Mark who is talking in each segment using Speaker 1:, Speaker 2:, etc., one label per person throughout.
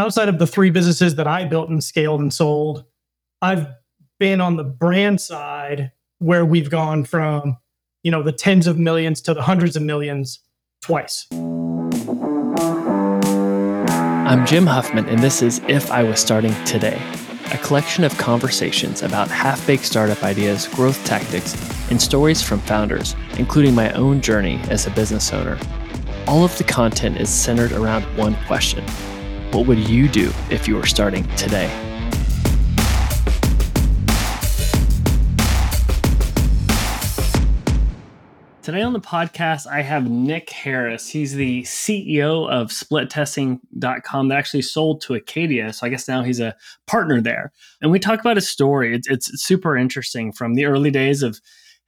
Speaker 1: outside of the three businesses that I built and scaled and sold, I've been on the brand side where we've gone from, you know, the tens of millions to the hundreds of millions twice.
Speaker 2: I'm Jim Huffman, and this is If I Was Starting Today, a collection of conversations about half baked startup ideas, growth tactics, and stories from founders, including my own journey as a business owner. All of the content is centered around one question What would you do if you were starting today? Today on the podcast, I have Nick Harris. He's the CEO of splittesting.com that actually sold to Acadia. So I guess now he's a partner there. And we talk about his story. It's, it's super interesting from the early days of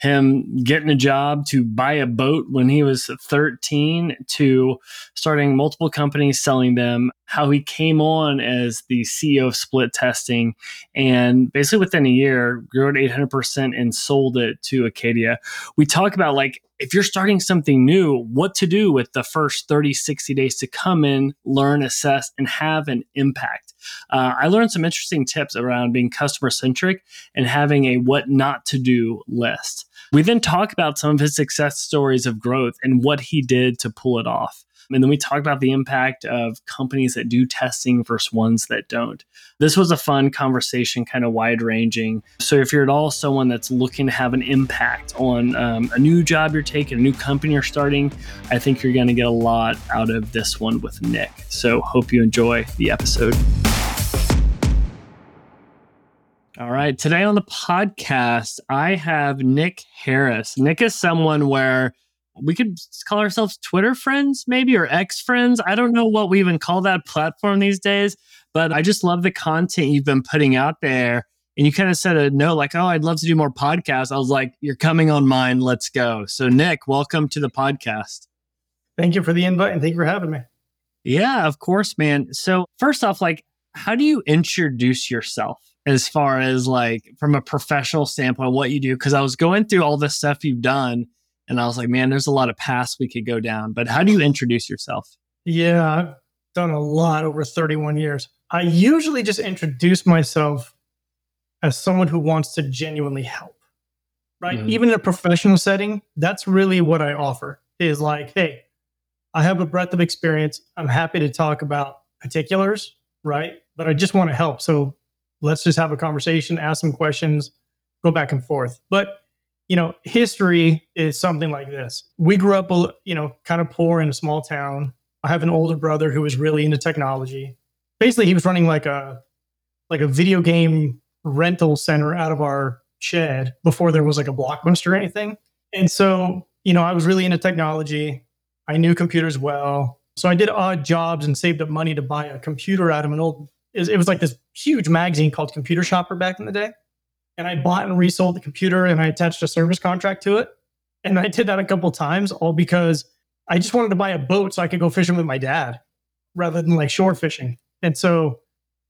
Speaker 2: him getting a job to buy a boat when he was 13 to starting multiple companies selling them how he came on as the ceo of split testing and basically within a year grew at 800% and sold it to acadia. We talk about like if you're starting something new what to do with the first 30 60 days to come in learn assess and have an impact. Uh, i learned some interesting tips around being customer centric and having a what not to do list we then talk about some of his success stories of growth and what he did to pull it off. And then we talk about the impact of companies that do testing versus ones that don't. This was a fun conversation, kind of wide ranging. So, if you're at all someone that's looking to have an impact on um, a new job you're taking, a new company you're starting, I think you're going to get a lot out of this one with Nick. So, hope you enjoy the episode. All right. Today on the podcast, I have Nick Harris. Nick is someone where we could call ourselves Twitter friends, maybe, or ex friends. I don't know what we even call that platform these days, but I just love the content you've been putting out there. And you kind of said a note like, oh, I'd love to do more podcasts. I was like, you're coming on mine. Let's go. So, Nick, welcome to the podcast.
Speaker 1: Thank you for the invite and thank you for having me.
Speaker 2: Yeah, of course, man. So, first off, like, how do you introduce yourself? As far as like from a professional standpoint what you do because i was going through all the stuff you've done and i was like man there's a lot of paths we could go down. But how do you introduce yourself?
Speaker 1: Yeah i've done a lot over 31 years. I usually just introduce myself as someone who wants to genuinely help right? Mm-hmm. even in a professional setting that's really what i offer is like hey i have a breadth of experience. I'm happy to talk about particulars right? But i just want to help so let's just have a conversation, ask some questions, go back and forth. But you know, history is something like this. We grew up, you know, kind of poor in a small town. I have an older brother who was really into technology. Basically, he was running like a like a video game rental center out of our shed before there was like a blockbuster or anything. And so, you know, I was really into technology. I knew computers well. So I did odd jobs and saved up money to buy a computer out of an old it was like this huge magazine called Computer Shopper back in the day. And I bought and resold the computer and I attached a service contract to it. And I did that a couple times, all because I just wanted to buy a boat so I could go fishing with my dad rather than like shore fishing. And so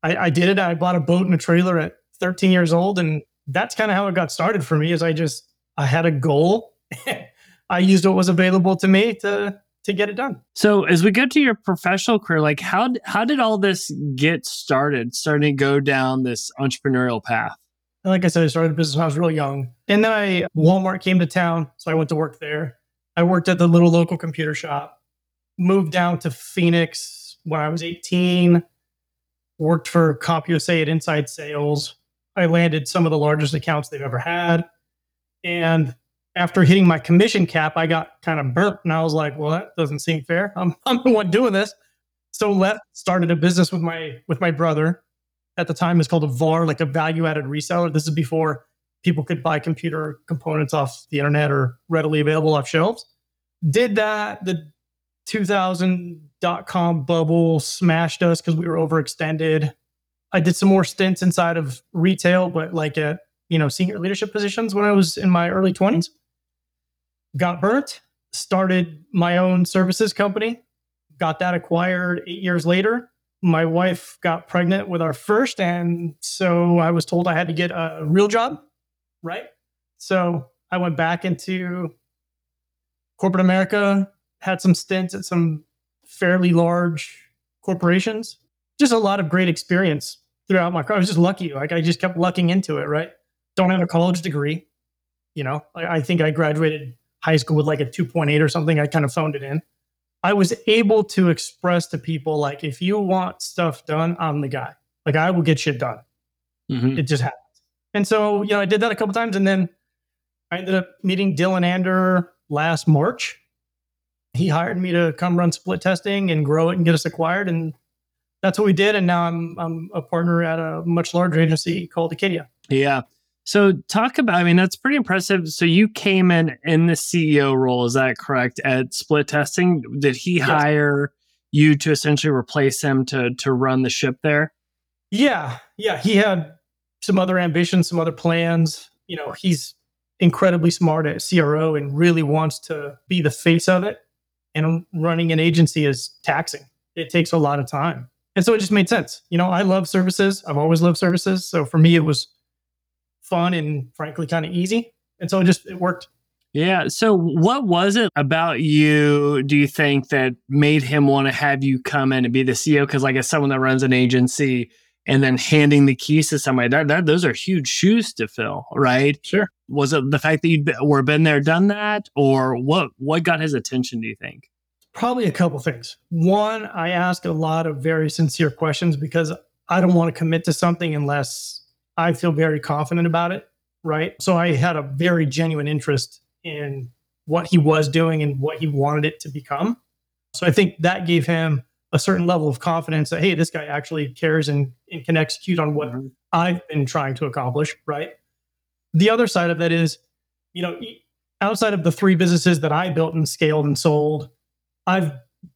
Speaker 1: I, I did it. I bought a boat and a trailer at 13 years old. And that's kind of how it got started for me is I just I had a goal. I used what was available to me to to get it done.
Speaker 2: So as we go to your professional career, like how how did all this get started? Starting to go down this entrepreneurial path.
Speaker 1: Like I said, I started a business when I was really young, and then I Walmart came to town, so I went to work there. I worked at the little local computer shop. Moved down to Phoenix when I was 18. Worked for CompUSA at Inside Sales. I landed some of the largest accounts they've ever had, and after hitting my commission cap, I got kind of burnt and I was like, well, that doesn't seem fair. I'm, I'm the one doing this. So left, started a business with my with my brother. At the time, it's called a VAR, like a value added reseller. This is before people could buy computer components off the internet or readily available off shelves. Did that. The 2000 dot com bubble smashed us because we were overextended. I did some more stints inside of retail, but like at you know senior leadership positions when I was in my early 20s got burnt, started my own services company, got that acquired eight years later. My wife got pregnant with our first, and so I was told I had to get a real job, right? So I went back into corporate America, had some stints at some fairly large corporations, just a lot of great experience throughout my career. I was just lucky. Like I just kept lucking into it, right? Don't have a college degree. You know, I, I think I graduated high school with like a 2.8 or something. I kind of phoned it in. I was able to express to people like, if you want stuff done, I'm the guy. Like I will get shit done. Mm-hmm. It just happens. And so, you know, I did that a couple times, and then I ended up meeting Dylan Ander last March. He hired me to come run split testing and grow it and get us acquired, and that's what we did. And now I'm I'm a partner at a much larger agency called Acadia.
Speaker 2: Yeah. So talk about, I mean, that's pretty impressive. So you came in in the CEO role, is that correct? At split testing, did he yes. hire you to essentially replace him to to run the ship there?
Speaker 1: Yeah, yeah. He had some other ambitions, some other plans. You know, he's incredibly smart at CRO and really wants to be the face of it. And running an agency is taxing. It takes a lot of time. And so it just made sense. You know, I love services. I've always loved services. So for me, it was fun and frankly kind of easy. And so it just it worked.
Speaker 2: Yeah. So what was it about you, do you think, that made him want to have you come in and be the CEO? Because like as someone that runs an agency and then handing the keys to somebody, that, that those are huge shoes to fill, right?
Speaker 1: Sure.
Speaker 2: Was it the fact that you were been there, done that, or what? What got his attention? Do you think?
Speaker 1: Probably a couple things. One, I ask a lot of very sincere questions because I don't want to commit to something unless I feel very confident about it. Right. So I had a very genuine interest in what he was doing and what he wanted it to become. So I think that gave him a certain level of confidence that, hey, this guy actually cares and, and can execute on what mm-hmm. I've been trying to accomplish. Right. The other side of that is, you know, outside of the three businesses that I built and scaled and sold, I've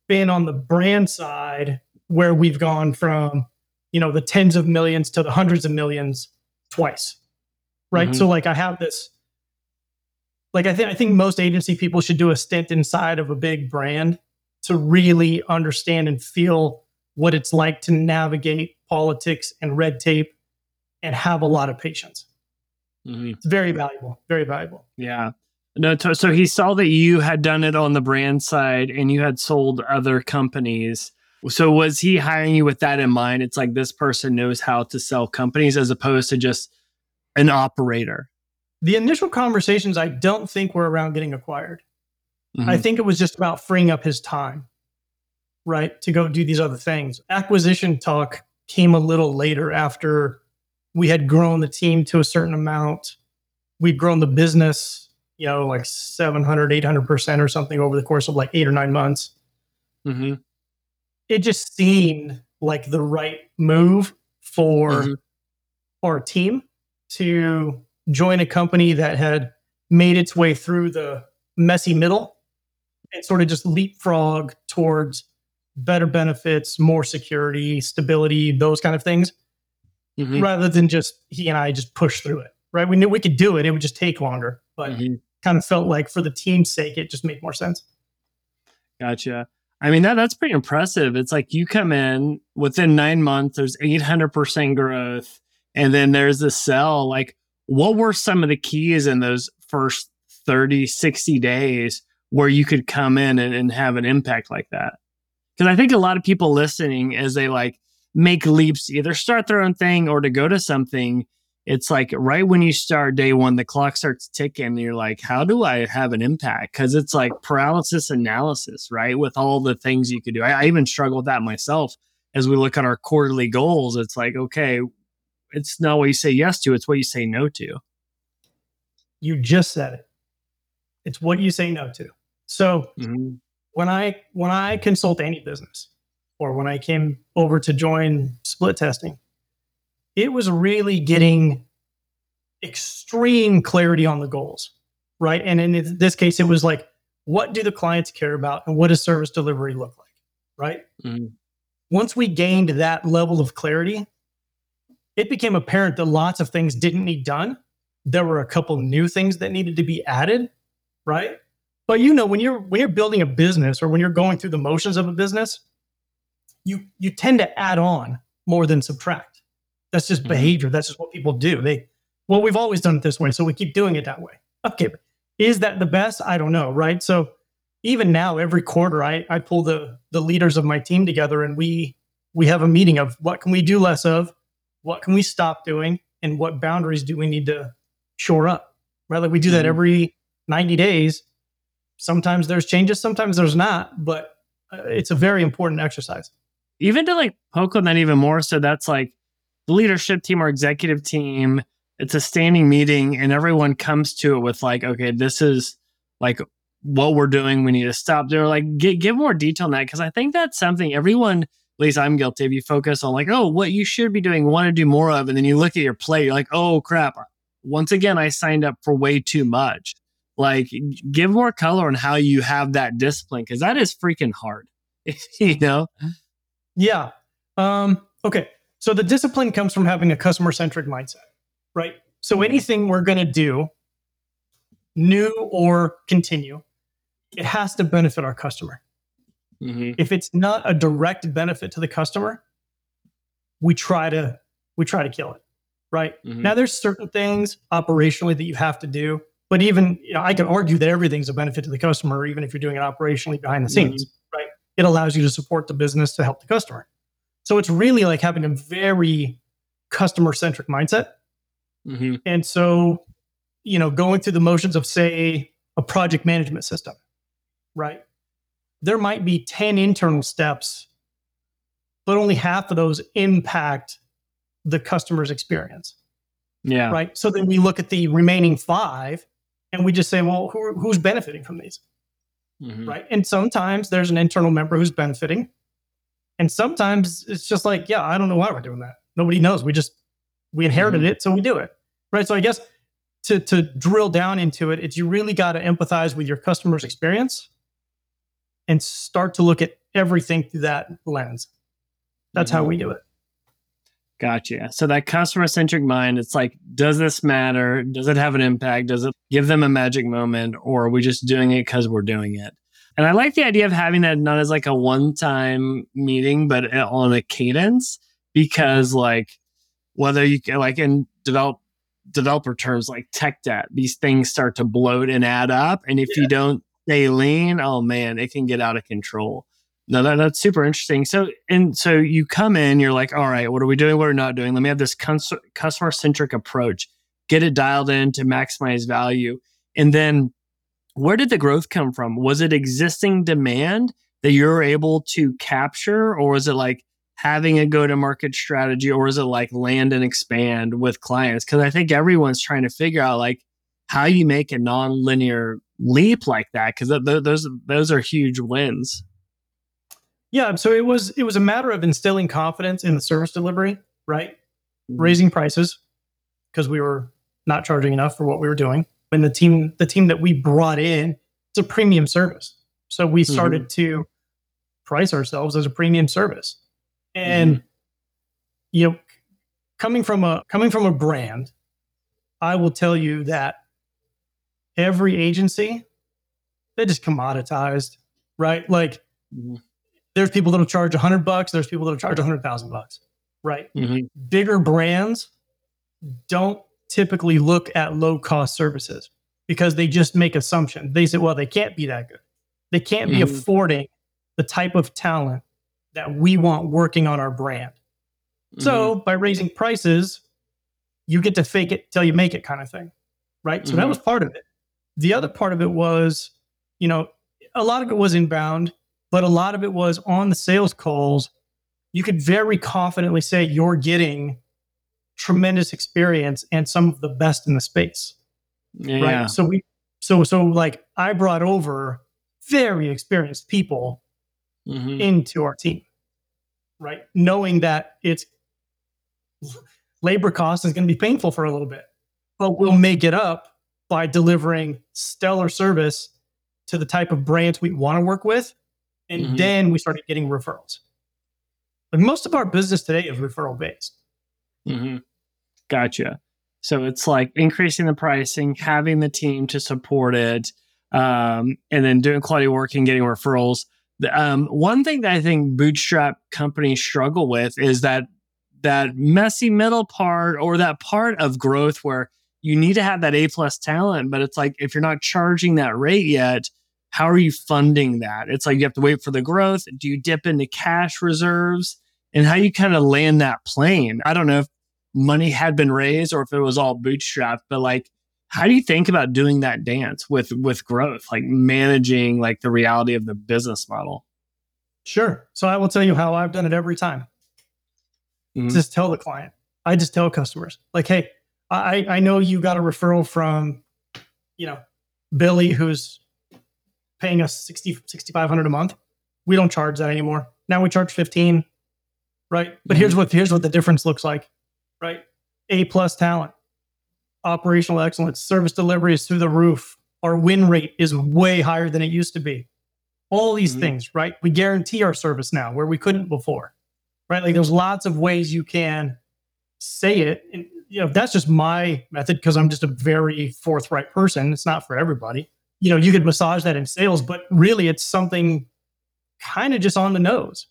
Speaker 1: been on the brand side where we've gone from you know the tens of millions to the hundreds of millions twice right? Mm-hmm. so like i have this like i think i think most agency people should do a stint inside of a big brand to really understand and feel what it's like to navigate politics and red tape and have a lot of patience. Mm-hmm. it's very valuable very valuable.
Speaker 2: Yeah. No so he saw that you had done it on the brand side and you had sold other companies so was he hiring you with that in mind? It's like this person knows how to sell companies as opposed to just an operator.
Speaker 1: The initial conversations I don't think were around getting acquired. Mm-hmm. I think it was just about freeing up his time, right, to go do these other things. Acquisition talk came a little later after we had grown the team to a certain amount. We'd grown the business, you know, like 700, 800% or something over the course of like eight or nine months. Mm-hmm it just seemed like the right move for mm-hmm. our team to join a company that had made its way through the messy middle and sort of just leapfrog towards better benefits, more security, stability, those kind of things, mm-hmm. rather than just he and I just push through it. Right? We knew we could do it. It would just take longer, but mm-hmm. kind of felt like for the team's sake, it just made more sense.
Speaker 2: Gotcha. I mean that that's pretty impressive. It's like you come in within nine months, there's 800% growth, and then there's a sell. Like, what were some of the keys in those first 30, 60 days where you could come in and, and have an impact like that? Because I think a lot of people listening, as they like make leaps, either start their own thing or to go to something, it's like right when you start day one, the clock starts ticking. And you're like, how do I have an impact? Because it's like paralysis analysis, right? With all the things you could do. I, I, even struggle with that myself as we look at our quarterly goals. It's like, okay, it's not what you say yes to, it's what you say no to.
Speaker 1: You just said it. It's what you say no to. So mm-hmm. when I when I consult any business or when I came over to join split testing, it was really getting extreme clarity on the goals, right? And in this case, it was like, what do the clients care about and what does service delivery look like, right? Mm-hmm. Once we gained that level of clarity, it became apparent that lots of things didn't need done. There were a couple new things that needed to be added, right? But you know, when you're when you're building a business or when you're going through the motions of a business, you you tend to add on more than subtract that's just mm-hmm. behavior. That's just what people do. They, well, we've always done it this way, so we keep doing it that way. Okay, is that the best? I don't know, right? So even now, every quarter, I I pull the the leaders of my team together, and we we have a meeting of what can we do less of, what can we stop doing, and what boundaries do we need to shore up. Right, like we do that
Speaker 2: Mhm.
Speaker 1: every 90 days. Sometimes there's changes, sometimes there's not, but uh, it's a very important exercise.
Speaker 2: even to like poke on that even more so that's like the leadership team or executive team it's a standing meeting and everyone comes to it with like okay this is like what we're doing. We need to stop. There like give, more detail on that. Because i think that's something everyone at least i'm guilty of you focus on like oh what you should be doing want to do more of and then you look at your plate you're like oh crap. Once again i signed up for way too much. Like give more color on how you have that discipline because that is freaking hard you know?
Speaker 1: Yeah. Um, okay. So the discipline comes from having a customer centric mindset, right? So anything we're going to do, new or continue, it has to benefit our customer.
Speaker 2: Mhm.
Speaker 1: If it's not a direct benefit to the customer, we try to we try to kill it, right?
Speaker 2: Mhm.
Speaker 1: Now there's certain things operationally that you have to do, but even you know, I can argue that everything's a benefit to the customer, even if you're doing it operationally behind the scenes, right? It allows you to support the business to help the customer. So it's really like having a very customer centric mindset.
Speaker 2: Mhm.
Speaker 1: And so, you know, going through the motions of, say, a project management system, right? There might be 10 internal steps, but only half of those impact the customer's experience,
Speaker 2: Yeah.
Speaker 1: right? So then we look at the remaining five and we just say, well, who, who's benefiting from these,
Speaker 2: Mhm.
Speaker 1: right? And sometimes there's an internal member who's benefiting. And sometimes it's just like, yeah, I don't know why we're doing that. Nobody knows. We just, we inherited
Speaker 2: Mhm.
Speaker 1: it, so we do it, right? So I guess to to drill down into it, it's you really got to empathize with your customer's experience and start to look at everything through that lens. That's how
Speaker 2: Mhm.
Speaker 1: we do it.
Speaker 2: Gotcha. So that customer centric mind, it's like, does this matter? Does it have an impact? Does it give them a magic moment? Or are we just doing it because we're doing it? And I like the idea of having that not as like a one time meeting, but uh, on a cadence because like whether you can like in develop developer terms like tech debt, these things start to bloat and add up. And if you don't stay lean, oh man, it can get out of control. No, that, that's super interesting. So, and so you come in, you're like, all right, what are we doing? What are we not doing? Let me have this customer centric approach, get it dialed in to maximize value. And then where did the growth come from? Was it existing demand that you're able to capture, or was it like having a go to market strategy, or is it like land and expand with clients? Because I think everyone's trying to figure out like how you make a non-linear leap like that, because th- th- those those are huge wins.
Speaker 1: Yeah, so it was it was a matter of instilling confidence in the service delivery, right?
Speaker 2: Mhm.
Speaker 1: Raising prices because we were not charging enough for what we were doing. And the team the team that we brought in, it's a premium service. So we started to price ourselves as a premium service. And you know, coming from a coming from a brand, I will tell you that every agency they just commoditized, right? Like
Speaker 2: Mhm.
Speaker 1: there's people that'll charge a hundred bucks. There's people that'll charge a hundred thousand bucks, right?
Speaker 2: Mhm.
Speaker 1: Bigger brands don't typically look at low cost services because they just make assumptions. They say, well, they can't be that good. They can't be
Speaker 2: Mhm.
Speaker 1: affording the type of talent that we want working on our brand. So by raising prices, you get to fake it till you make it kind of thing. Right. So that
Speaker 2: Mhm.
Speaker 1: was part of it. The other part of it was, you know, a lot of it was inbound, but a lot of it was on the sales calls. You could very confidently say you're getting tremendous experience and some of the best in the space.
Speaker 2: yeah,
Speaker 1: Right. So we so so like I brought over very experienced people
Speaker 2: Mhm.
Speaker 1: into our team, right? Knowing that it's labor cost is going to be painful for a little bit, but we'll make it up by delivering stellar service to the type of brands we want to work with. And
Speaker 2: Mhm.
Speaker 1: then we started getting referrals. But most of our business today is referral based.
Speaker 2: Hmm Gotcha. So it's like increasing the pricing, having the team to support it, um, and then doing quality work and getting referrals. Um, one thing that I think bootstrap companies struggle with is that that messy middle part or that part of growth where you need to have that A plus talent, but it's like if you're not charging that rate yet, how are you funding that? It's like you have to wait for the growth. Do you dip into cash reserves? and how you kind of land that plane. I don't know if money had been raised or if it was all bootstrapped, but like, how do you think about doing that dance with with growth, like managing like the reality of the business model?
Speaker 1: Sure. So I will tell you how I've done it every time. Mm-hmm. Just tell the client. I just tell customers, like, hey, I, I know you got a referral from, you know, Billy, who's paying us 60, 6,500 a month. We don't charge that anymore. Now we charge 15, right? But mm-hmm. here's what, here's what the difference looks like, right? A plus talent, operational excellence, service delivery is through the roof. Our win rate is way higher than it used to be. All these mm-hmm. things, right? We guarantee our service now where we couldn't before, right? Like there's lots of ways you can say it. And, you know, that's just my method because I'm just a very forthright person. It's not for everybody. You know, you could massage that in sales, but really it's something kind of just on the nose.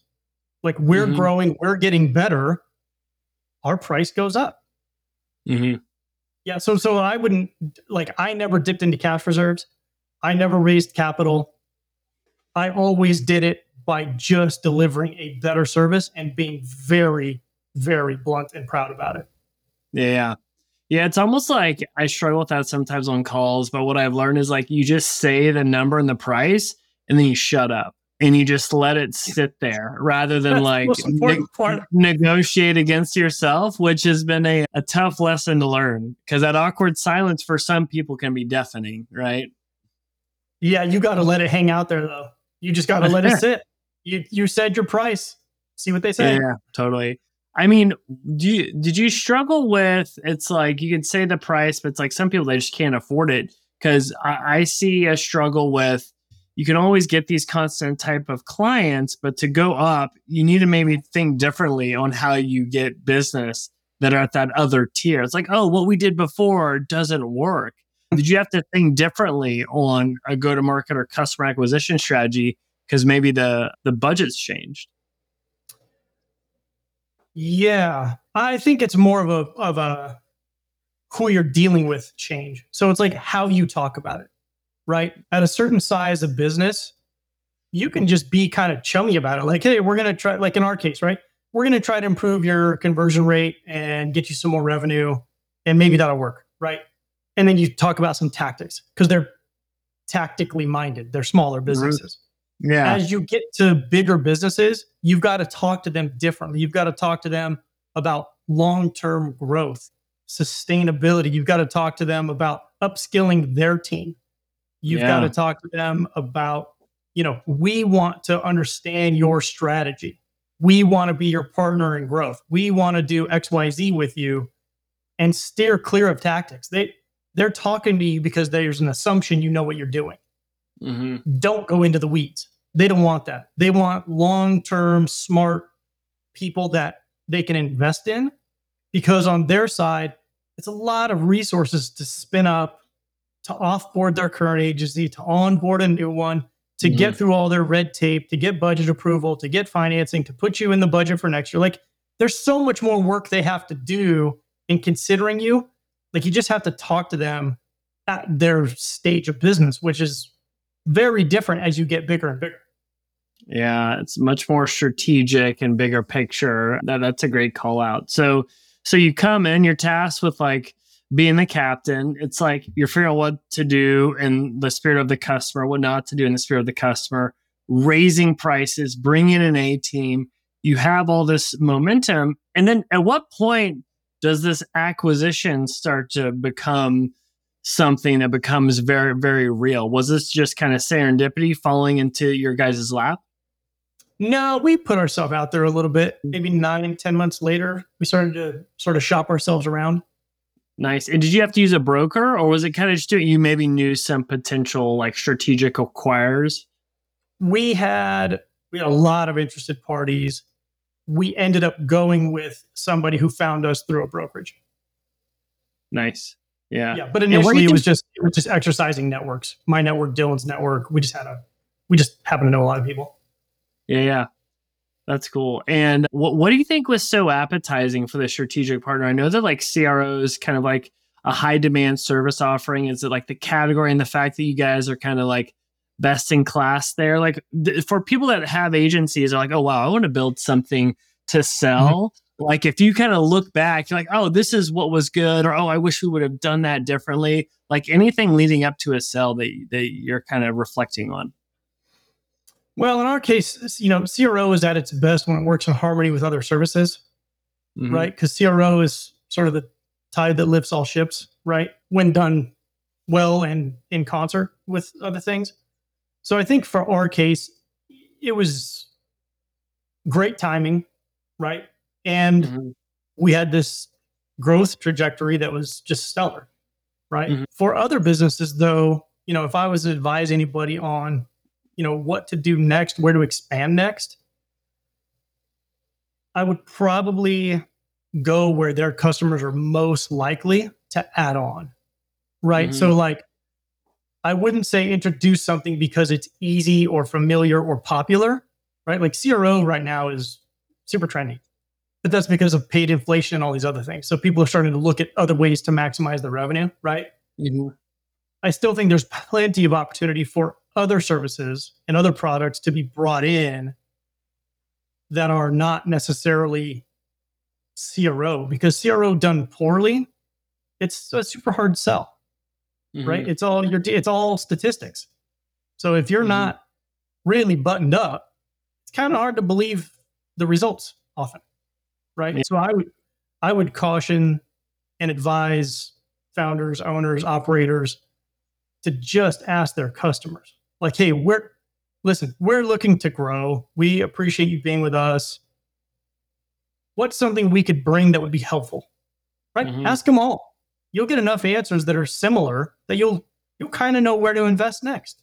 Speaker 1: Like we're mm-hmm. growing, we're getting better. Our price goes up. Mm-hmm. Yeah. So, so I wouldn't like, I never dipped into cash reserves. I never raised capital. I always did it by just delivering a better service and being very, very blunt and proud about it.
Speaker 2: Yeah. Yeah, it's almost like I struggle with that sometimes on calls, but what I've learned is like you just say the number and the price and then you shut up and you just let it sit there rather than like ne- negotiate against yourself, which has been a, a tough lesson to learn because that awkward silence for some people can be deafening, right?
Speaker 1: Yeah, you got to let it hang out there though. You just got to let it sit. You you said your price. See what they say.
Speaker 2: Yeah, totally. I mean, do you, did you struggle with? It's like you can say the price, but it's like some people they just can't afford it because I, I see a struggle with. You can always get these constant type of clients, but to go up, you need to maybe think differently on how you get business that are at that other tier. It's like, oh, what we did before doesn't work. Hmm. Did you have to think differently on a go to market or customer acquisition strategy because maybe the the budget's changed?
Speaker 1: Yeah, I think it's more of a of a who you're dealing with change. So it's like how you talk about it, right? At a certain size of business, you can just be kind of chummy about it. Like, hey, we're gonna try. Like in our case, right? We're gonna try to improve your conversion rate and get you some more revenue, and maybe that'll work, right? And then you talk about some tactics because they're tactically minded. They're smaller businesses. Yeah. As you get to bigger businesses, you've got to talk to them differently. You've got to talk to them about long term growth, sustainability. You've got to talk to them about upskilling their team. You've yeah. got to talk to them about, you know, we want to understand your strategy. We want to be your partner in growth. We want to do XYZ with you and steer clear of tactics. They they're talking to you because there's an assumption you know what you're doing. Mm-hmm. Don't go into the weeds. They don't want that. They want long term, smart people that they can invest in because on their side, it's a lot of resources to spin up, to offboard their current agency, to onboard a new one, to mm-hmm. get through all their red tape, to get budget approval, to get financing, to put you in the budget for next year. Like there's so much more work they have to do in considering you. Like you just have to talk to them at their stage of business, which is very different as you get bigger and bigger.
Speaker 2: Yeah, it's much more strategic and bigger picture. That that's a great call out. So so you come in, you're tasked with like being the captain. It's like you're figuring out what to do in the spirit of the customer, what not to do in the spirit of the customer, raising prices, bringing in an A team. You have all this momentum. And then at what point does this acquisition start to become something that becomes very, very real? Was this just kind of serendipity falling into your guys' lap?
Speaker 1: No, we put ourselves out there a little bit. Mm. Maybe nine, ten months later, we started to sort of shop ourselves around.
Speaker 2: Nice. And did you have to use a broker or was it kind of just you maybe knew some potential like strategic acquirers?
Speaker 1: We had we had a lot of interested parties. We ended up going with somebody who found us through a brokerage.
Speaker 2: Nice. Yeah.
Speaker 1: Yeah. But initially it was just it was just exercising networks. My network, Dylan's network. We just had a we just happen to know a lot of people.
Speaker 2: Yeah, yeah. That's cool. And what what do you think was so appetizing for the strategic partner? I know that like CRO is kind of like a high demand service offering. Is it like the category and the fact that you guys are kind of like best in class there? Like th- for people that have agencies, are like, oh wow, I want to build something to sell. Mm-hmm. Like if you kind of look back, you're like, oh, this is what was good, or oh, I wish we would have done that differently. Like anything leading up to a sell that that you're kind of reflecting on.
Speaker 1: Well, in our case, you know, CRO is at its best when it works in harmony with other services, mm-hmm. right? Because CRO is sort of the tide that lifts all ships, right? When done well and in concert with other things. So I think for our case, it was great timing, right? And mm-hmm. we had this growth trajectory that was just stellar, right? Mm-hmm. For other businesses, though, you know, if I was to advise anybody on you know what to do next where to expand next i would probably go where their customers are most likely to add on right mm-hmm. so like i wouldn't say introduce something because it's easy or familiar or popular right like cro right now is super trendy but that's because of paid inflation and all these other things so people are starting to look at other ways to maximize the revenue right mm-hmm. i still think there's plenty of opportunity for other services and other products to be brought in that are not necessarily CRO because CRO done poorly, it's a super hard sell, mm-hmm. right? It's all your it's all statistics. So if you're mm-hmm. not really buttoned up, it's kind of hard to believe the results often, right? Yeah. So I would I would caution and advise founders, owners, operators to just ask their customers like, hey, we're listen, we're looking to grow. We appreciate you being with us. What's something we could bring that would be helpful? Right? Mm-hmm. Ask them all. You'll get enough answers that are similar that you'll you'll kind of know where to invest next.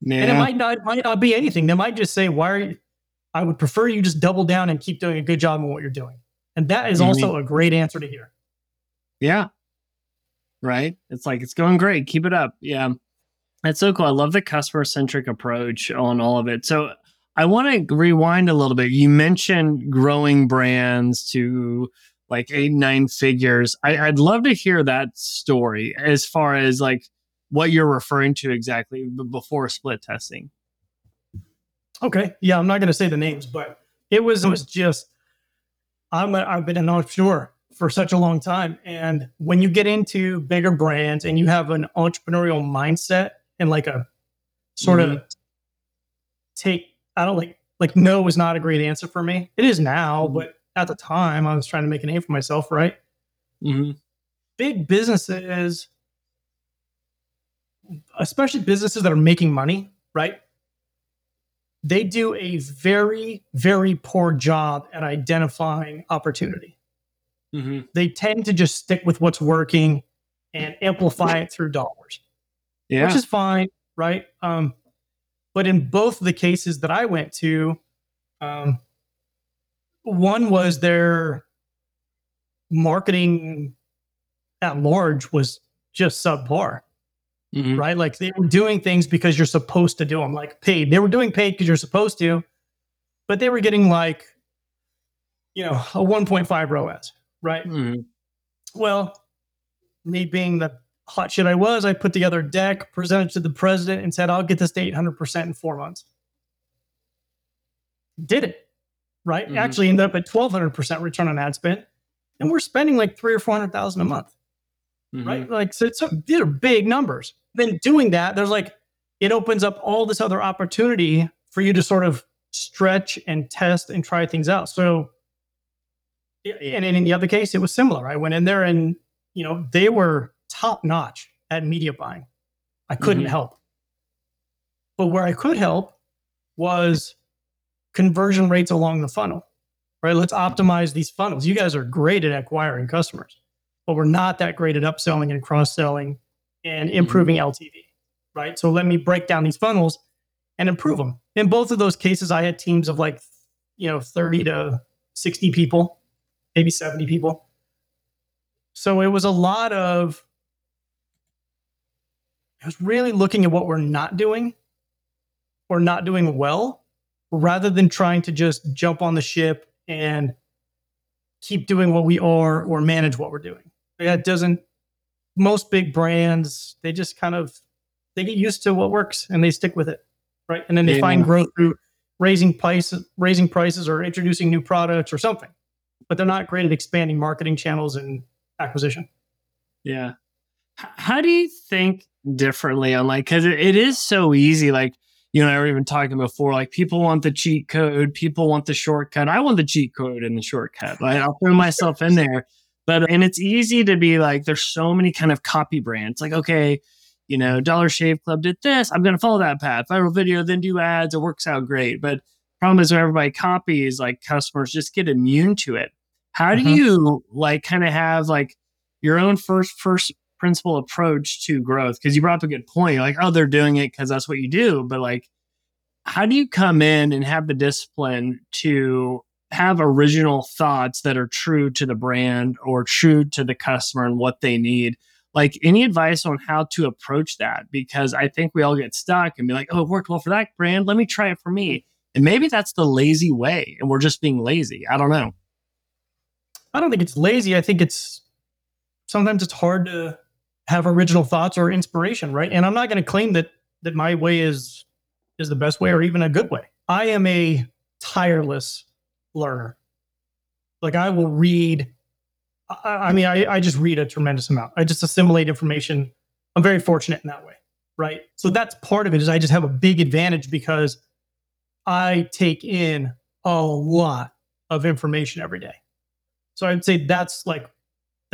Speaker 1: Yeah. And it might not it might not be anything. They might just say, why are you I would prefer you just double down and keep doing a good job on what you're doing. And that is mm-hmm. also a great answer to hear.
Speaker 2: Yeah. Right. It's like it's going great. Keep it up. Yeah. That's so cool. I love the customer centric approach on all of it. So I want to rewind a little bit. You mentioned growing brands to like eight, nine figures. I, would love to hear that story as far as like what you're referring to exactly before split testing.
Speaker 1: Okay. Yeah. I'm not going to say the names, but it was, it was just, I'm a, I've been an entrepreneur for such a long time. And when you get into bigger brands and you have an entrepreneurial mindset, and like a sort mm-hmm. of take I don't like like no was not a great answer for me. It is now, mm-hmm. but at the time I was trying to make a name for myself, right? Mm-hmm. Big businesses, especially businesses that are making money, right? They do a very, very poor job at identifying opportunity. Mm-hmm. They tend to just stick with what's working and amplify it through dollars yeah. which is fine, right? Um, but in both of the cases that I went to, um, one was their marketing at large was just subpar, mm-hmm. right? Like they were doing things because you're supposed to do them, like paid. They were doing paid because you're supposed to, but they were getting like, you know, a 1.5 ROAS, right? Mm-hmm. Well, me being the hot shit I was, I put together a deck, presented to the president, and said, I'll get this to 800% in four months. Did it, right? Mm-hmm. Actually ended up at 1200% return on ad spend. And we're spending like three or 400,000 a month, mm-hmm. right? Like, so, so these are big numbers. Then doing that, there's like, it opens up all this other opportunity for you to sort of stretch and test and try things out. So, and in the other case, it was similar. I went in there and, you know, they were top notch at media buying. I couldn't mm-hmm. help. But where I could help was conversion rates along the funnel, right? Let's optimize these funnels. You guys are great at acquiring customers, but we're not that great at upselling and cross selling and mm-hmm. improving mm-hmm. LTV, right? So let me break down these funnels and improve them. In both of those cases, I had teams of like, you know, 30 to 60 people, maybe 70 people. So it was a lot of I was really looking at what we're not doing or not doing well rather than trying to just jump on the ship and keep doing what we are or manage what we're doing. That doesn't most big brands, they just kind of they get used to what works and they stick with it. Right. And then they yeah. find growth through raising prices, raising prices, or introducing new products or something, but they're not great at expanding marketing channels and acquisition.
Speaker 2: Yeah. How do you think differently on like because it, it is so easy like you know, I were even talking before, like people want the cheat code, people want the shortcut. I want the cheat code and the shortcut. Right? I'll throw myself in there. But and it's easy to be like, there's so many kind of copy brands. Like, okay, you know, Dollar Shave Club did this. I'm gonna follow that path. Viral video, then do ads. It works out great. But problem is when everybody copies, like customers just get immune to it. How do mm-hmm. you like kind of have like your own first first principle approach to growth because you brought up a good point like oh they're doing it because that's what you do but like how do you come in and have the discipline to have original thoughts that are true to the brand or true to the customer and what they need? Like any advice on how to approach that? Because i think we all get stuck and be like oh it worked well for that brand let me try it for me. And maybe that's the lazy way and we're just being lazy i don't know.
Speaker 1: I don't think it's lazy i think it's sometimes it's hard to have original thoughts or inspiration, right? And I'm not going to claim that that my way is is the best way or even a good way. I am a tireless learner. Like I will read. I, I mean, I, I just read a tremendous amount. I just assimilate information. I'm very fortunate in that way, right? So that's part of it. Is I just have a big advantage because I take in a lot of information every day. So I'd say that's like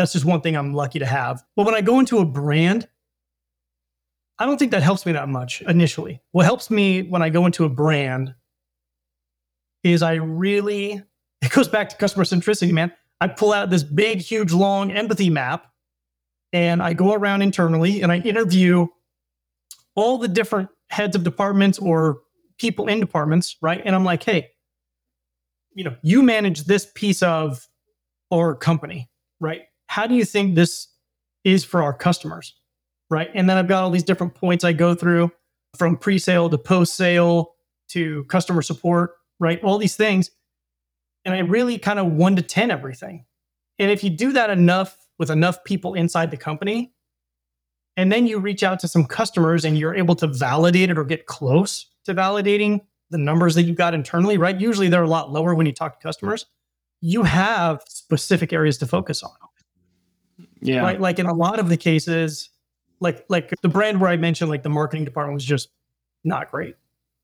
Speaker 1: that's just one thing I'm lucky to have. But when I go into a brand, I don't think that helps me that much initially. What helps me when I go into a brand is I really, it goes back to customer centricity, man. I pull out this big, huge, long empathy map and I go around internally and I interview all the different heads of departments or people in departments, right? And I'm like, hey, you know, you manage this piece of our company, right? How do you think this is for our customers? Right. And then I've got all these different points I go through from pre sale to post sale to customer support, right? All these things. And I really kind of one to 10 everything. And if you do that enough with enough people inside the company, and then you reach out to some customers and you're able to validate it or get close to validating the numbers that you've got internally, right? Usually they're a lot lower when you talk to customers. You have specific areas to focus on.
Speaker 2: Yeah.
Speaker 1: Right. Like in a lot of the cases, like like the brand where I mentioned, like the marketing department was just not great.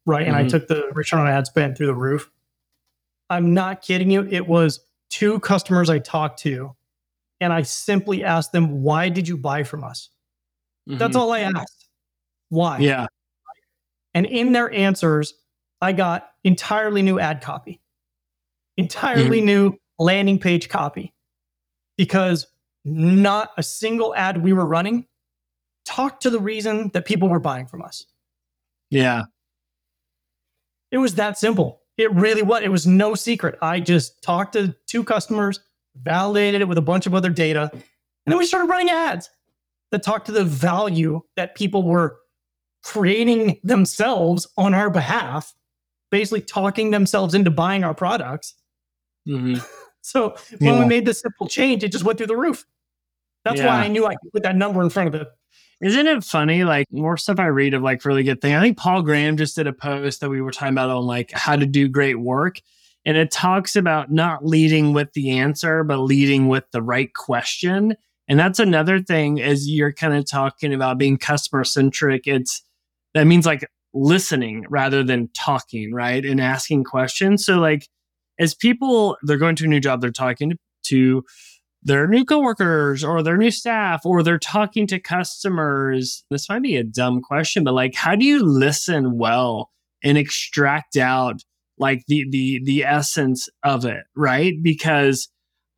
Speaker 1: Right. Mm-hmm. And I mm-hmm. took the return on ad spend through the roof. I'm not kidding you. It was two customers I talked to, and I simply asked them, why did you buy from us? Mm-hmm. That's all I asked. Why?
Speaker 2: Yeah.
Speaker 1: And in their answers, I got entirely new ad copy, entirely mm-hmm. new landing page copy because not a single ad we were running talked to the reason that people were buying from us.
Speaker 2: Yeah.
Speaker 1: It was that simple. It really was. It was no secret. I just talked to two customers, validated it with a bunch of other data, and then we started running ads that talked to the value that people were creating themselves on our behalf, basically talking themselves into buying our products. Mm-hmm. so when yeah. we made this simple change, it just went through the roof. That's yeah. why I knew I could put that number in front of it.
Speaker 2: Isn't it funny? Like more stuff I read of like really good thing. I think Paul Graham just did a post that we were talking about on like how to do great work. And it talks about not leading with the answer, but leading with the right question. And that's another thing as you're kind of talking about being customer centric. It's that means like listening rather than talking, right? And asking questions. So like as people they're going to a new job, they're talking to, to their new coworkers or their new staff or they're talking to customers. This might be a dumb question, but like how do you listen well and extract out like the the the essence of it, right? Because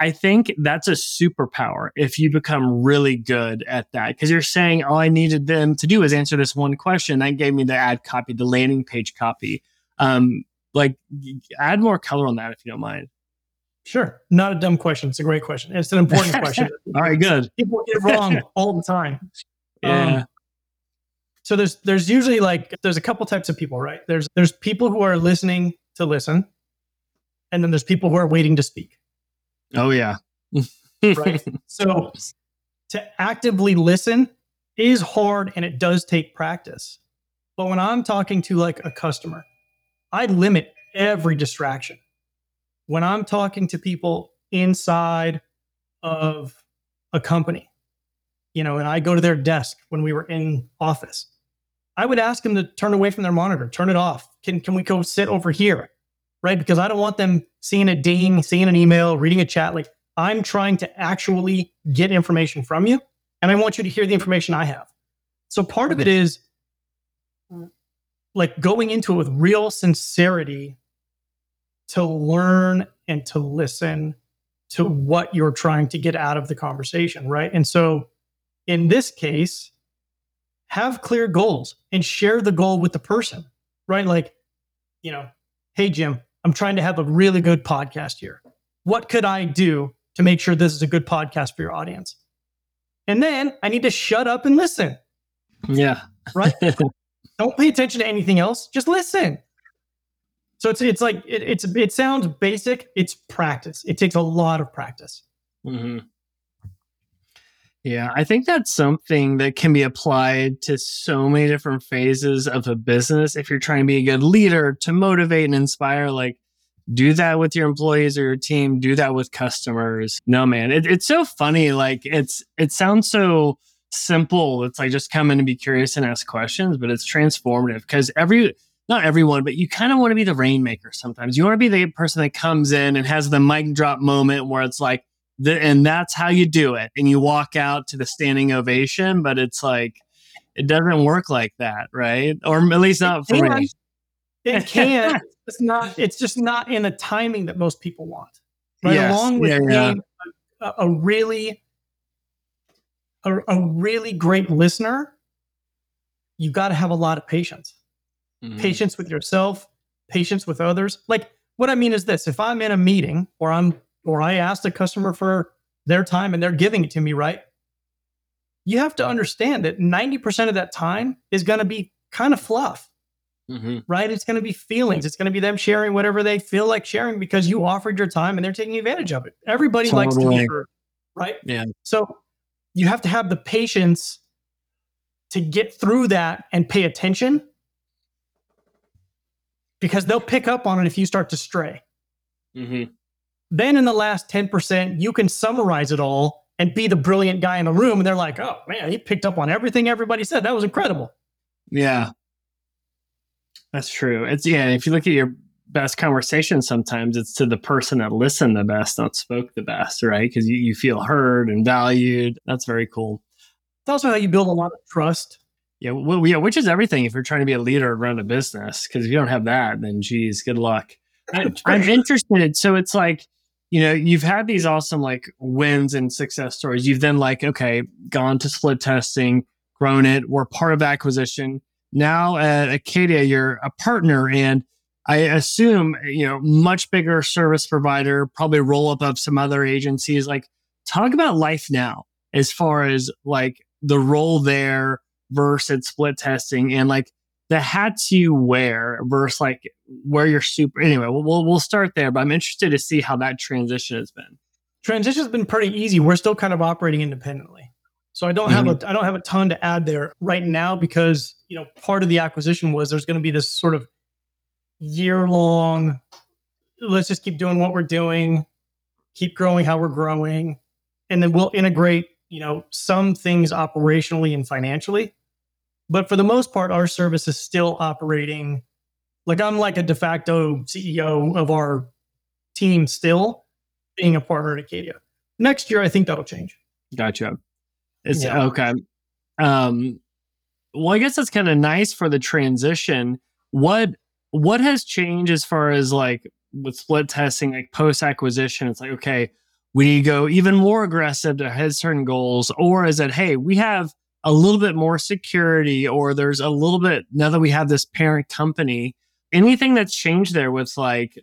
Speaker 2: I think that's a superpower if you become really good at that. Because you're saying all I needed them to do is answer this one question. That gave me the ad copy, the landing page copy. Um, like add more color on that if you don't mind.
Speaker 1: Sure. Not a dumb question. It's a great question. It's an important question.
Speaker 2: all right, good.
Speaker 1: People get wrong all the time.
Speaker 2: Yeah. Um,
Speaker 1: so there's there's usually like there's a couple types of people, right? There's there's people who are listening to listen, and then there's people who are waiting to speak.
Speaker 2: Oh yeah.
Speaker 1: right. So to actively listen is hard and it does take practice. But when I'm talking to like a customer I limit every distraction. When I'm talking to people inside of a company, you know, and I go to their desk when we were in office, I would ask them to turn away from their monitor, turn it off. Can can we go sit over here? Right? Because I don't want them seeing a ding, seeing an email, reading a chat. Like I'm trying to actually get information from you, and I want you to hear the information I have. So part of it is like going into it with real sincerity to learn and to listen to what you're trying to get out of the conversation, right? And so in this case, have clear goals and share the goal with the person, right? Like, you know, hey, Jim, I'm trying to have a really good podcast here. What could I do to make sure this is a good podcast for your audience? And then I need to shut up and listen.
Speaker 2: Yeah.
Speaker 1: Right. Don't pay attention to anything else. Just listen. So it's it's like it, it's it sounds basic. It's practice. It takes a lot of practice.
Speaker 2: Mm-hmm. Yeah, I think that's something that can be applied to so many different phases of a business. If you're trying to be a good leader to motivate and inspire, like do that with your employees or your team. Do that with customers. No, man, it, it's so funny. Like it's it sounds so simple. It's like just come in and be curious and ask questions, but it's transformative because every not everyone, but you kind of want to be the rainmaker sometimes. You want to be the person that comes in and has the mic drop moment where it's like, the, and that's how you do it. And you walk out to the standing ovation, but it's like, it doesn't work like that, right? Or at least not for me.
Speaker 1: It can. it's not. It's just not in the timing that most people want. Right. Yes. Along with yeah, yeah. being a, a really a, a really great listener, you've got to have a lot of patience. Mm-hmm. Patience with yourself, patience with others. Like what I mean is this: if I'm in a meeting or I'm or I ask the customer for their time and they're giving it to me, right? You have to understand that 90% of that time is going to be kind of fluff. Mm-hmm. Right? It's going to be feelings. It's going to be them sharing whatever they feel like sharing because you offered your time and they're taking advantage of it. Everybody totally. likes to be heard, right?
Speaker 2: Yeah.
Speaker 1: So you have to have the patience to get through that and pay attention because they'll pick up on it if you start to stray. Mm-hmm. Then in the last 10%, you can summarize it all and be the brilliant guy in the room. And they're like, oh man, he picked up on everything everybody said. That was incredible.
Speaker 2: Yeah. That's true. It's yeah. If you look at your best conversation sometimes it's to the person that listened the best, not spoke the best, right? Because you, you feel heard and valued. That's very cool.
Speaker 1: It's also how you build a lot of trust.
Speaker 2: Yeah, well, yeah, which is everything if you're trying to be a leader and run a business. Because if you don't have that, then geez, good luck. I, I'm interested. So it's like, you know, you've had these awesome like wins and success stories. You've then like, okay, gone to split testing, grown it, we're part of acquisition. Now at Acadia, you're a partner and I assume, you know, much bigger service provider, probably roll up of some other agencies. Like, talk about life now as far as like the role there versus split testing and like the hats you wear versus like where you're super. Anyway, we'll, we'll start there, but I'm interested to see how that transition has been.
Speaker 1: Transition has been pretty easy. We're still kind of operating independently. So I don't have mm-hmm. a I don't have a ton to add there right now because you know part of the acquisition was there's going to be this sort of year long, let's just keep doing what we're doing, keep growing how we're growing, and then we'll integrate, you know, some things operationally and financially. But for the most part, our service is still operating like I'm like a de facto CEO of our team still being a partner at Acadia. Next year, I think that'll change.
Speaker 2: Gotcha. It's yeah. okay. Um, well, I guess that's kind of nice for the transition. What what has changed as far as like with split testing, like post acquisition? It's like, okay, we go even more aggressive to hit certain goals, or is it, hey, we have a little bit more security, or there's a little bit now that we have this parent company. Anything that's changed there with like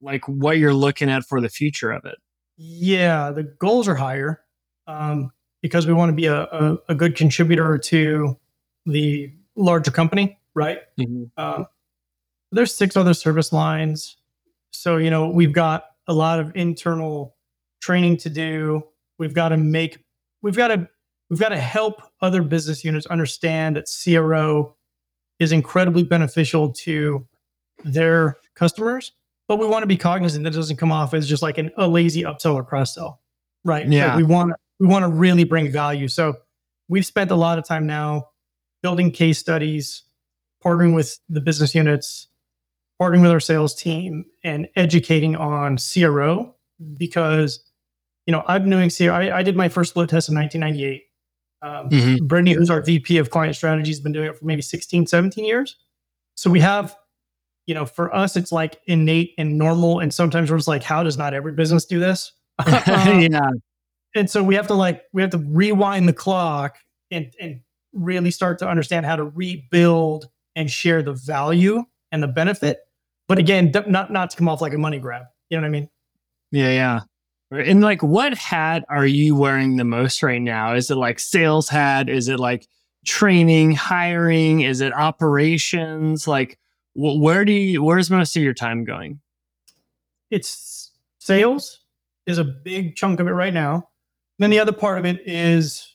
Speaker 2: like what you're looking at for the future of it?
Speaker 1: Yeah, the goals are higher um, because we want to be a, a, a, good contributor to the larger company, right? Mm-hmm. Uh, there's six other service lines. So, you know, we've got a lot of internal training to do. We've got to make, we've got to, we've got to help other business units understand that CRO is incredibly beneficial to their customers, but we want to be cognizant that it doesn't come off as just like an, a lazy upsell or cross sell, right?
Speaker 2: Yeah.
Speaker 1: Like we want we want to really bring value. So we've spent a lot of time now building case studies, partnering with the business units, partnering with our sales team, and educating on CRO because you know I've been doing CRO. I, I did my first split test in 1998. Um,
Speaker 2: Mhm.
Speaker 1: Brittany, who's our VP of client strategy, has been doing it for maybe 16, 17 years. So we have, you know, for us, it's like innate and normal. And sometimes we're just like, how does not every business do this? Um,
Speaker 2: yeah.
Speaker 1: and so we have to like, we have to rewind the clock and, and really start to understand how to rebuild and share the value and the benefit. But again, not, not to come off like a money grab. You know what I mean?
Speaker 2: Yeah, yeah. And like, what hat are you wearing the most right now? Is it like sales hat? Is it like training, hiring? Is it operations? Like, wh- where do you? Where's most of your time going?
Speaker 1: it's sales is a big chunk of it right now. Then the other part of it is,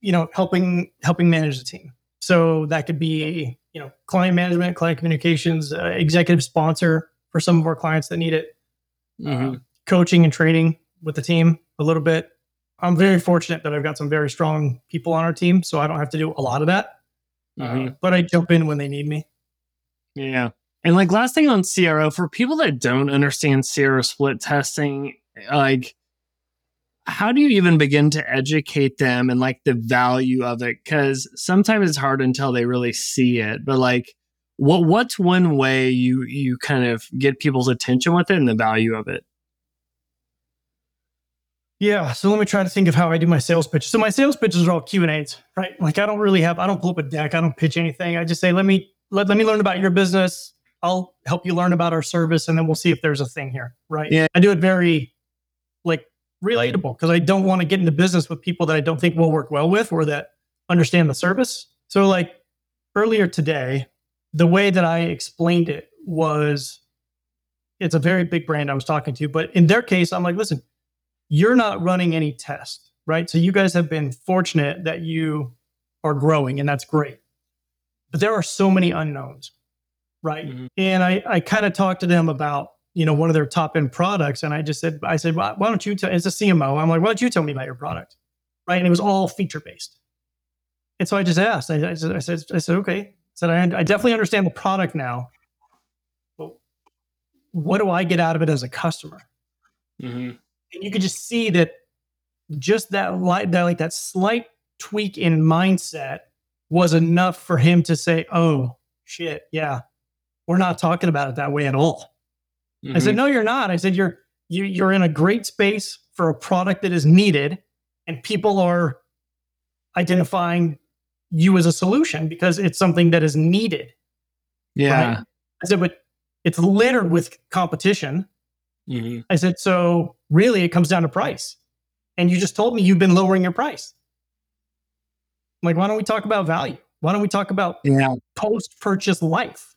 Speaker 1: you know, helping helping manage the team. So that could be, you know, client management, client communications, uh, executive sponsor for some of our clients that need it,
Speaker 2: Mhm.
Speaker 1: uh, coaching and training with the team a little bit. I'm very fortunate that I've got some very strong people on our team, so I don't have to do a lot of that. Uh,
Speaker 2: Mhm.
Speaker 1: but I jump in when they need me.
Speaker 2: Yeah. And like last thing on CRO for people that don't understand CRO split testing, like how do you even begin to educate them and like the value of it? Because sometimes it's hard until they really see it. But like, what what's one way you you kind of get people's attention with it and the value of it?
Speaker 1: Yeah, so let me try to think of how I do my sales pitch. So my sales pitches are all Q and A's, right? Like I don't really have, I don't pull up a deck, I don't pitch anything. I just say, let me let, let me learn about your business. I'll help you learn about our service, and then we'll see if there's a thing here, right?
Speaker 2: Yeah.
Speaker 1: I do it very like relatable because I don't want to get into business with people that I don't think will work well with or that understand the service. So like earlier today, the way that I explained it was it's a very big brand I was talking to, but in their case, I'm like, listen, you're not running any tests, right? So you guys have been fortunate that you are growing, and that's great. But there are so many unknowns, right?
Speaker 2: Mhm.
Speaker 1: And I, I kind of talked to them about, you know, one of their top end products, and I just said, I said, why, why don't you tell? It's a CMO. I'm like, why don't you tell me about your product, right? And it was all feature based. And so I just asked. I, I, said, I said, I said, okay. I said, I, I definitely understand the product now, but what do I get out of it as a customer?
Speaker 2: Mhm.
Speaker 1: And you could just see that just that light that like that slight tweak in mindset was enough for him to say oh shit yeah we're not talking about it that way at all. I said
Speaker 2: Mhm.
Speaker 1: no you're not. I said you're you, you're in a great space for a product that is needed and people are identifying you as a solution because it's something that is needed.
Speaker 2: Yeah.
Speaker 1: i said but it's littered with competition
Speaker 2: Mhm.
Speaker 1: I said, so really it comes down to price. And you just told me you've been lowering your price. I'm like, why don't we talk about value? Why don't we talk about
Speaker 2: Yeah.
Speaker 1: post purchase life?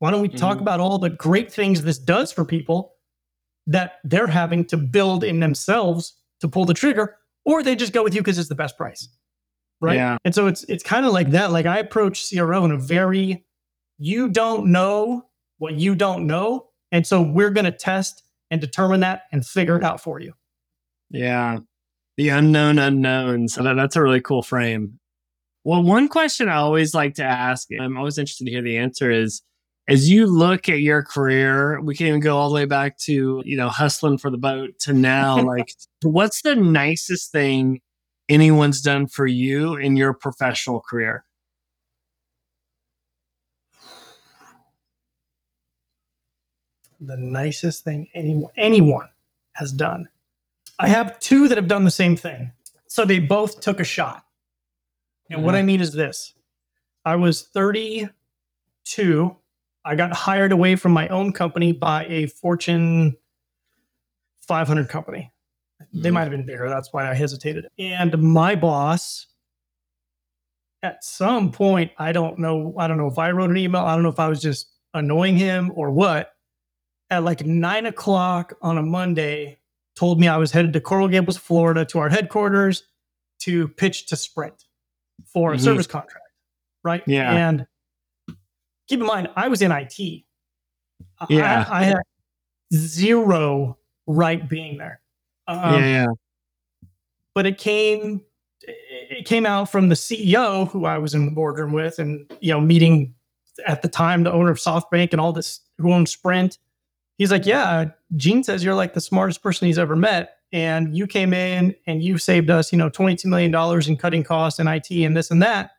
Speaker 1: Why don't we talk
Speaker 2: Mhm.
Speaker 1: about all the great things this does for people that they're having to build in themselves to pull the trigger, or they just go with you because it's the best price. Right.
Speaker 2: Yeah.
Speaker 1: And so it's it's kind of like that. Like I approach CRO in a very you don't know what you don't know. And so we're gonna test and determine that and figure it out for you.
Speaker 2: Yeah. The unknown unknowns. So that, that's a really cool frame. Well, one question I always like to ask, I'm always interested to hear the answer is as you look at your career, we can even go all the way back to, you know, hustling for the boat to now, like, what's the nicest thing anyone's done for you in your professional career?
Speaker 1: The nicest thing anyone anyone has done. I have two that have done the same thing. So they both took a shot. And what I mean is this. I was 32. I got hired away from my own company by a Fortune 500 company. They
Speaker 2: Mhm.
Speaker 1: might have been bigger. That's why I hesitated. And my boss, at some point, I don't know. I don't know if I wrote an email. I don't know if I was just annoying him or what. At like nine o'clock on a Monday, told me I was headed to Coral Gables, Florida, to our headquarters to pitch to Sprint for a
Speaker 2: Mhm.
Speaker 1: service contract. Right.
Speaker 2: Yeah.
Speaker 1: And keep in mind, I was in IT.
Speaker 2: Yeah.
Speaker 1: I, I had zero right being there. Um,
Speaker 2: yeah, yeah.
Speaker 1: but it came it came out from the CEO who I was in the boardroom with and you know meeting at the time the owner of SoftBank and all this who owns Sprint. He's like, "Yeah, Gene says you're like the smartest person he's ever met and you came in and you saved us, you know, 22 million dollars in cutting costs and IT and this and that."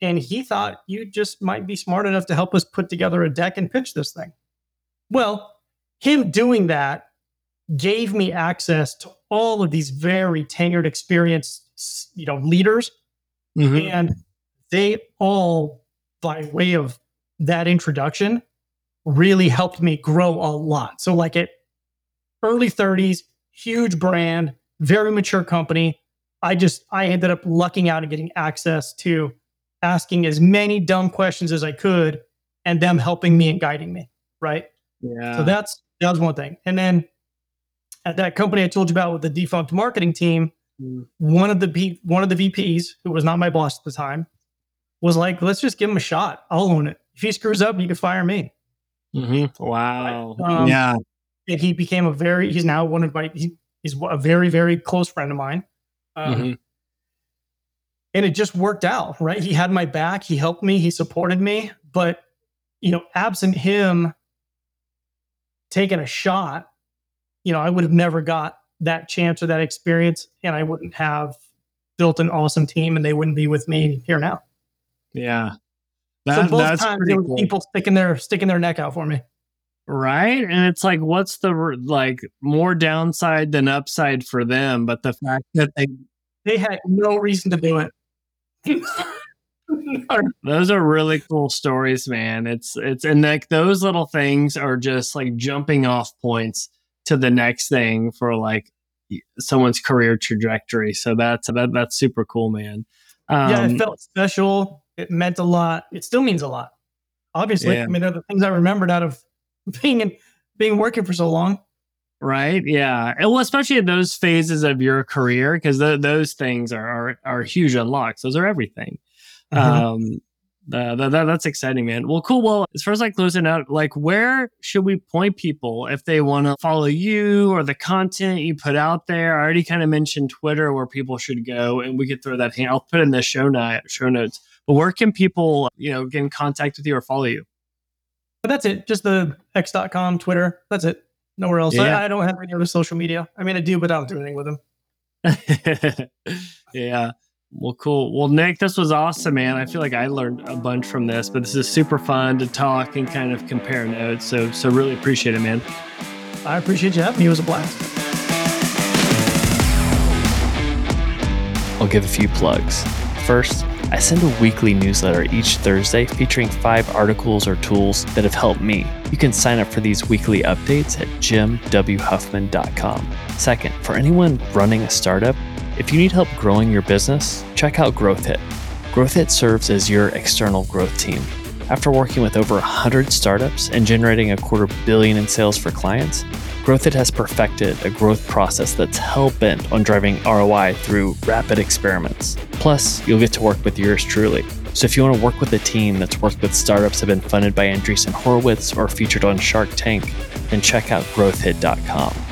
Speaker 1: And he thought you just might be smart enough to help us put together a deck and pitch this thing. Well, him doing that gave me access to all of these very tenured, experienced, you know, leaders,
Speaker 2: Mhm.
Speaker 1: and they all, by way of that introduction, really helped me grow a lot. So, like at early 30s, huge brand, very mature company. I just I ended up lucking out and getting access to asking as many dumb questions as I could, and them helping me and guiding me. Right.
Speaker 2: Yeah.
Speaker 1: So that's that was one thing. And then at that company I told you about with the defunct marketing team,
Speaker 2: Mm.
Speaker 1: one of the B, one of the VPs who was not my boss at the time was like, "Let's just give him a shot. I'll own it. If he screws up, you can fire me."
Speaker 2: Mhm. Wow.
Speaker 1: Um,
Speaker 2: yeah.
Speaker 1: And he became a very he's now one of my he, he's a very very close friend of mine. Um,
Speaker 2: Mhm.
Speaker 1: and it just worked out right he had my back he helped me he supported me but you know absent him taking a shot you know i would have never got that chance or that experience and i wouldn't have built an awesome team and they wouldn't be with me here now
Speaker 2: Yeah.
Speaker 1: So both
Speaker 2: that's
Speaker 1: times there were
Speaker 2: cool.
Speaker 1: people sticking their sticking their neck out for me.
Speaker 2: Right? And it's like what's the like more downside than upside for them but the fact that they
Speaker 1: they had no reason to do it.
Speaker 2: Those are really cool stories man. It's it's and like those little things are just like jumping off points to the next thing for like someone's career trajectory. So that's that, that's super cool man. Um,
Speaker 1: yeah, it felt special. It meant a lot. It still means a lot. Obviously,
Speaker 2: Yeah.
Speaker 1: I mean, they're the things I remembered out of being in, being working for so long.
Speaker 2: right yeah and well especially in those phases of your career because th- those things are, are are huge unlocks those are everything um uh, that, that, that's exciting man well cool well as far as like closing out like where should we point people if they want to follow you or the content you put out there i already kind of mentioned twitter where people should go and we could throw that hand i'll put in the show note show notes but where can people you know get in contact with you or follow you
Speaker 1: But that's it. Just the x.com, Twitter. That's it. Nowhere else.
Speaker 2: Yeah.
Speaker 1: I, I don't have any other social media. I mean, I do, but I don't do anything with them.
Speaker 2: yeah. Well, cool. Well, Nick, this was awesome, man. I feel like I learned a bunch from this, but this is super fun to talk and kind of compare notes. So, so really appreciate it, man.
Speaker 1: I appreciate you having me. It was a blast.
Speaker 3: I'll give a few plugs. First, I send a weekly newsletter each Thursday featuring five articles or tools that have helped me. You can sign up for these weekly updates at jimwhuffman.com. Second, for anyone running a startup, if you need help growing your business, check out GrowthHit. GrowthHit serves as your external growth team. After working with over 100 startups and generating a quarter billion in sales for clients, GrowthHit has perfected a growth process that's hell bent on driving ROI through rapid experiments. Plus, you'll get to work with yours truly. So if you want to work with a team that's worked with startups that have been funded by Andreessen Horowitz or featured on Shark Tank, then check out growthhit.com.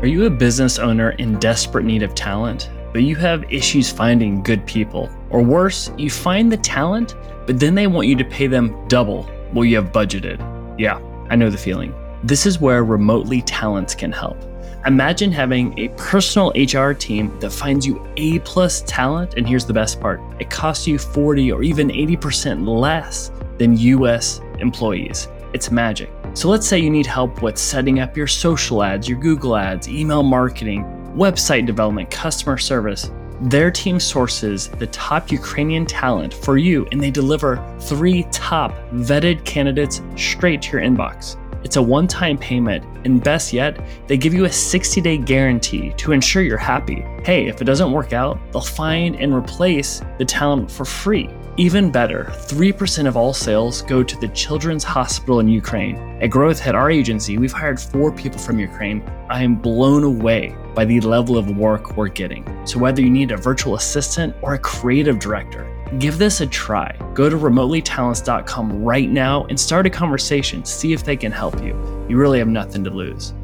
Speaker 2: Are you a business owner in desperate need of talent, but you have issues finding good people? Or worse, you find the talent, but then they want you to pay them double what you have budgeted? Yeah, I know the feeling. This is where Remotely Talents can help. Imagine having a personal HR team that finds you A plus talent, and here's the best part it costs you 40 or even 80% less than US employees. It's magic. So let's say you need help with setting up your social ads, your Google ads, email marketing, website development, customer service. Their team sources the top Ukrainian talent for you and they deliver three top vetted candidates straight to your inbox. It's a one time payment, and best yet, they give you a 60 day guarantee to ensure you're happy. Hey, if it doesn't work out, they'll find and replace the talent for free. Even better, 3% of all sales go to the Children's Hospital in Ukraine. At GrowthHit our agency, we've hired four people from Ukraine. I am blown away by the level of work we're getting. So, whether you need a virtual assistant or a creative director, give this a try. Go to remotelytalents.com right now and start a conversation. See if they can help you. You really have nothing to lose.